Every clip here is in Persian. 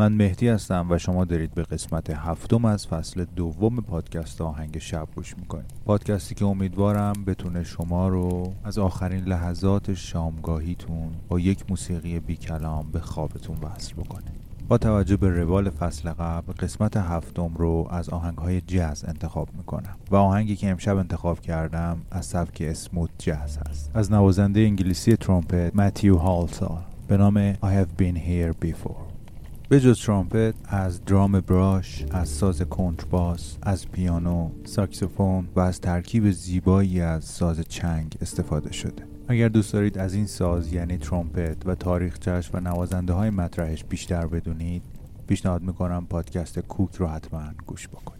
من مهدی هستم و شما دارید به قسمت هفتم از فصل دوم پادکست آهنگ شب گوش می‌کنید. پادکستی که امیدوارم بتونه شما رو از آخرین لحظات شامگاهیتون با یک موسیقی بی کلام به خوابتون وصل بکنه. با توجه به روال فصل قبل قسمت هفتم رو از آهنگ های جاز انتخاب می‌کنم و آهنگی که امشب انتخاب کردم از سبک اسموت جاز هست. از نوازنده انگلیسی ترومپت متیو هالسال به نام I have been here before. به جز ترامپت از درام براش از ساز کنترباس از پیانو ساکسوفون و از ترکیب زیبایی از ساز چنگ استفاده شده. اگر دوست دارید از این ساز یعنی ترومپت و تاریخچش و نوازنده های مطرحش بیشتر بدونید پیشنهاد می‌کنم پادکست کوک رو حتما گوش بکنید.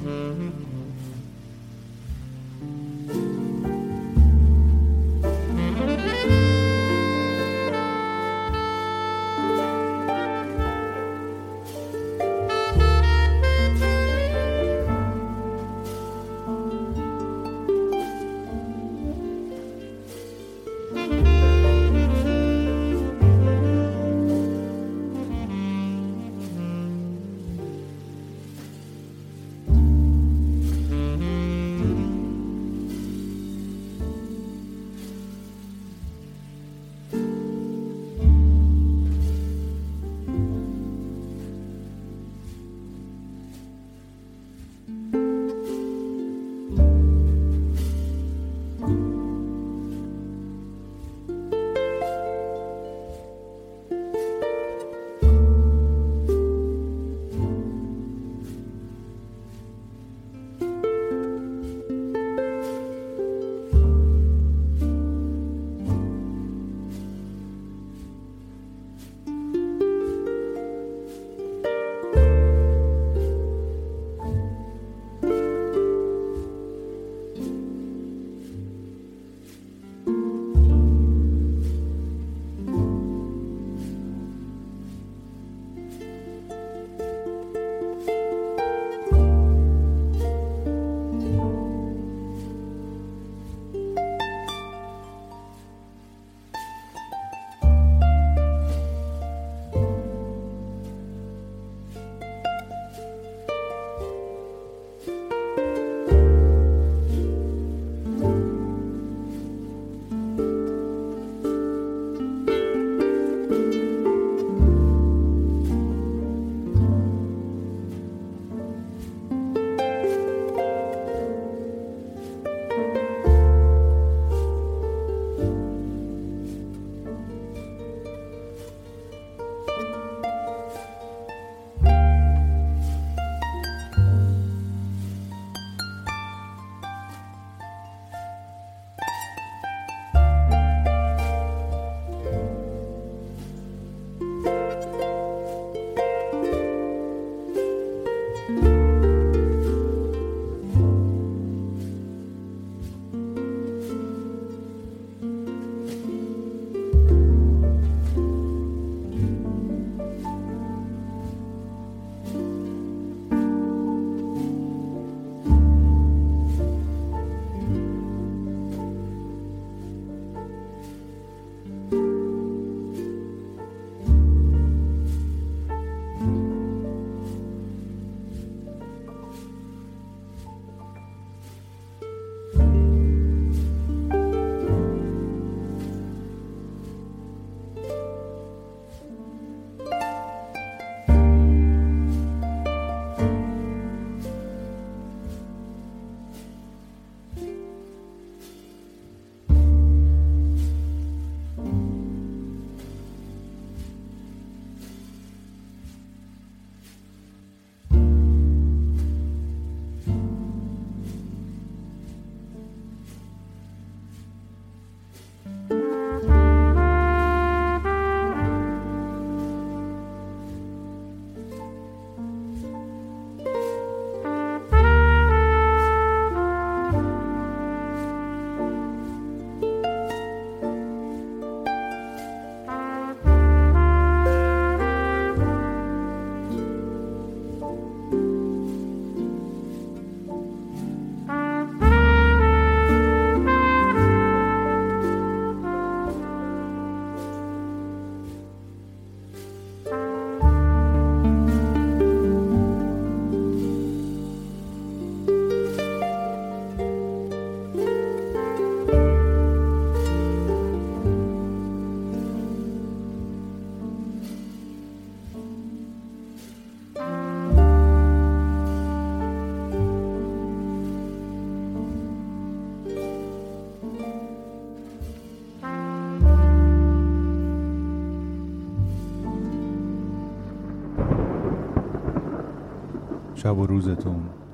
Mm-hmm. شب و روزتون.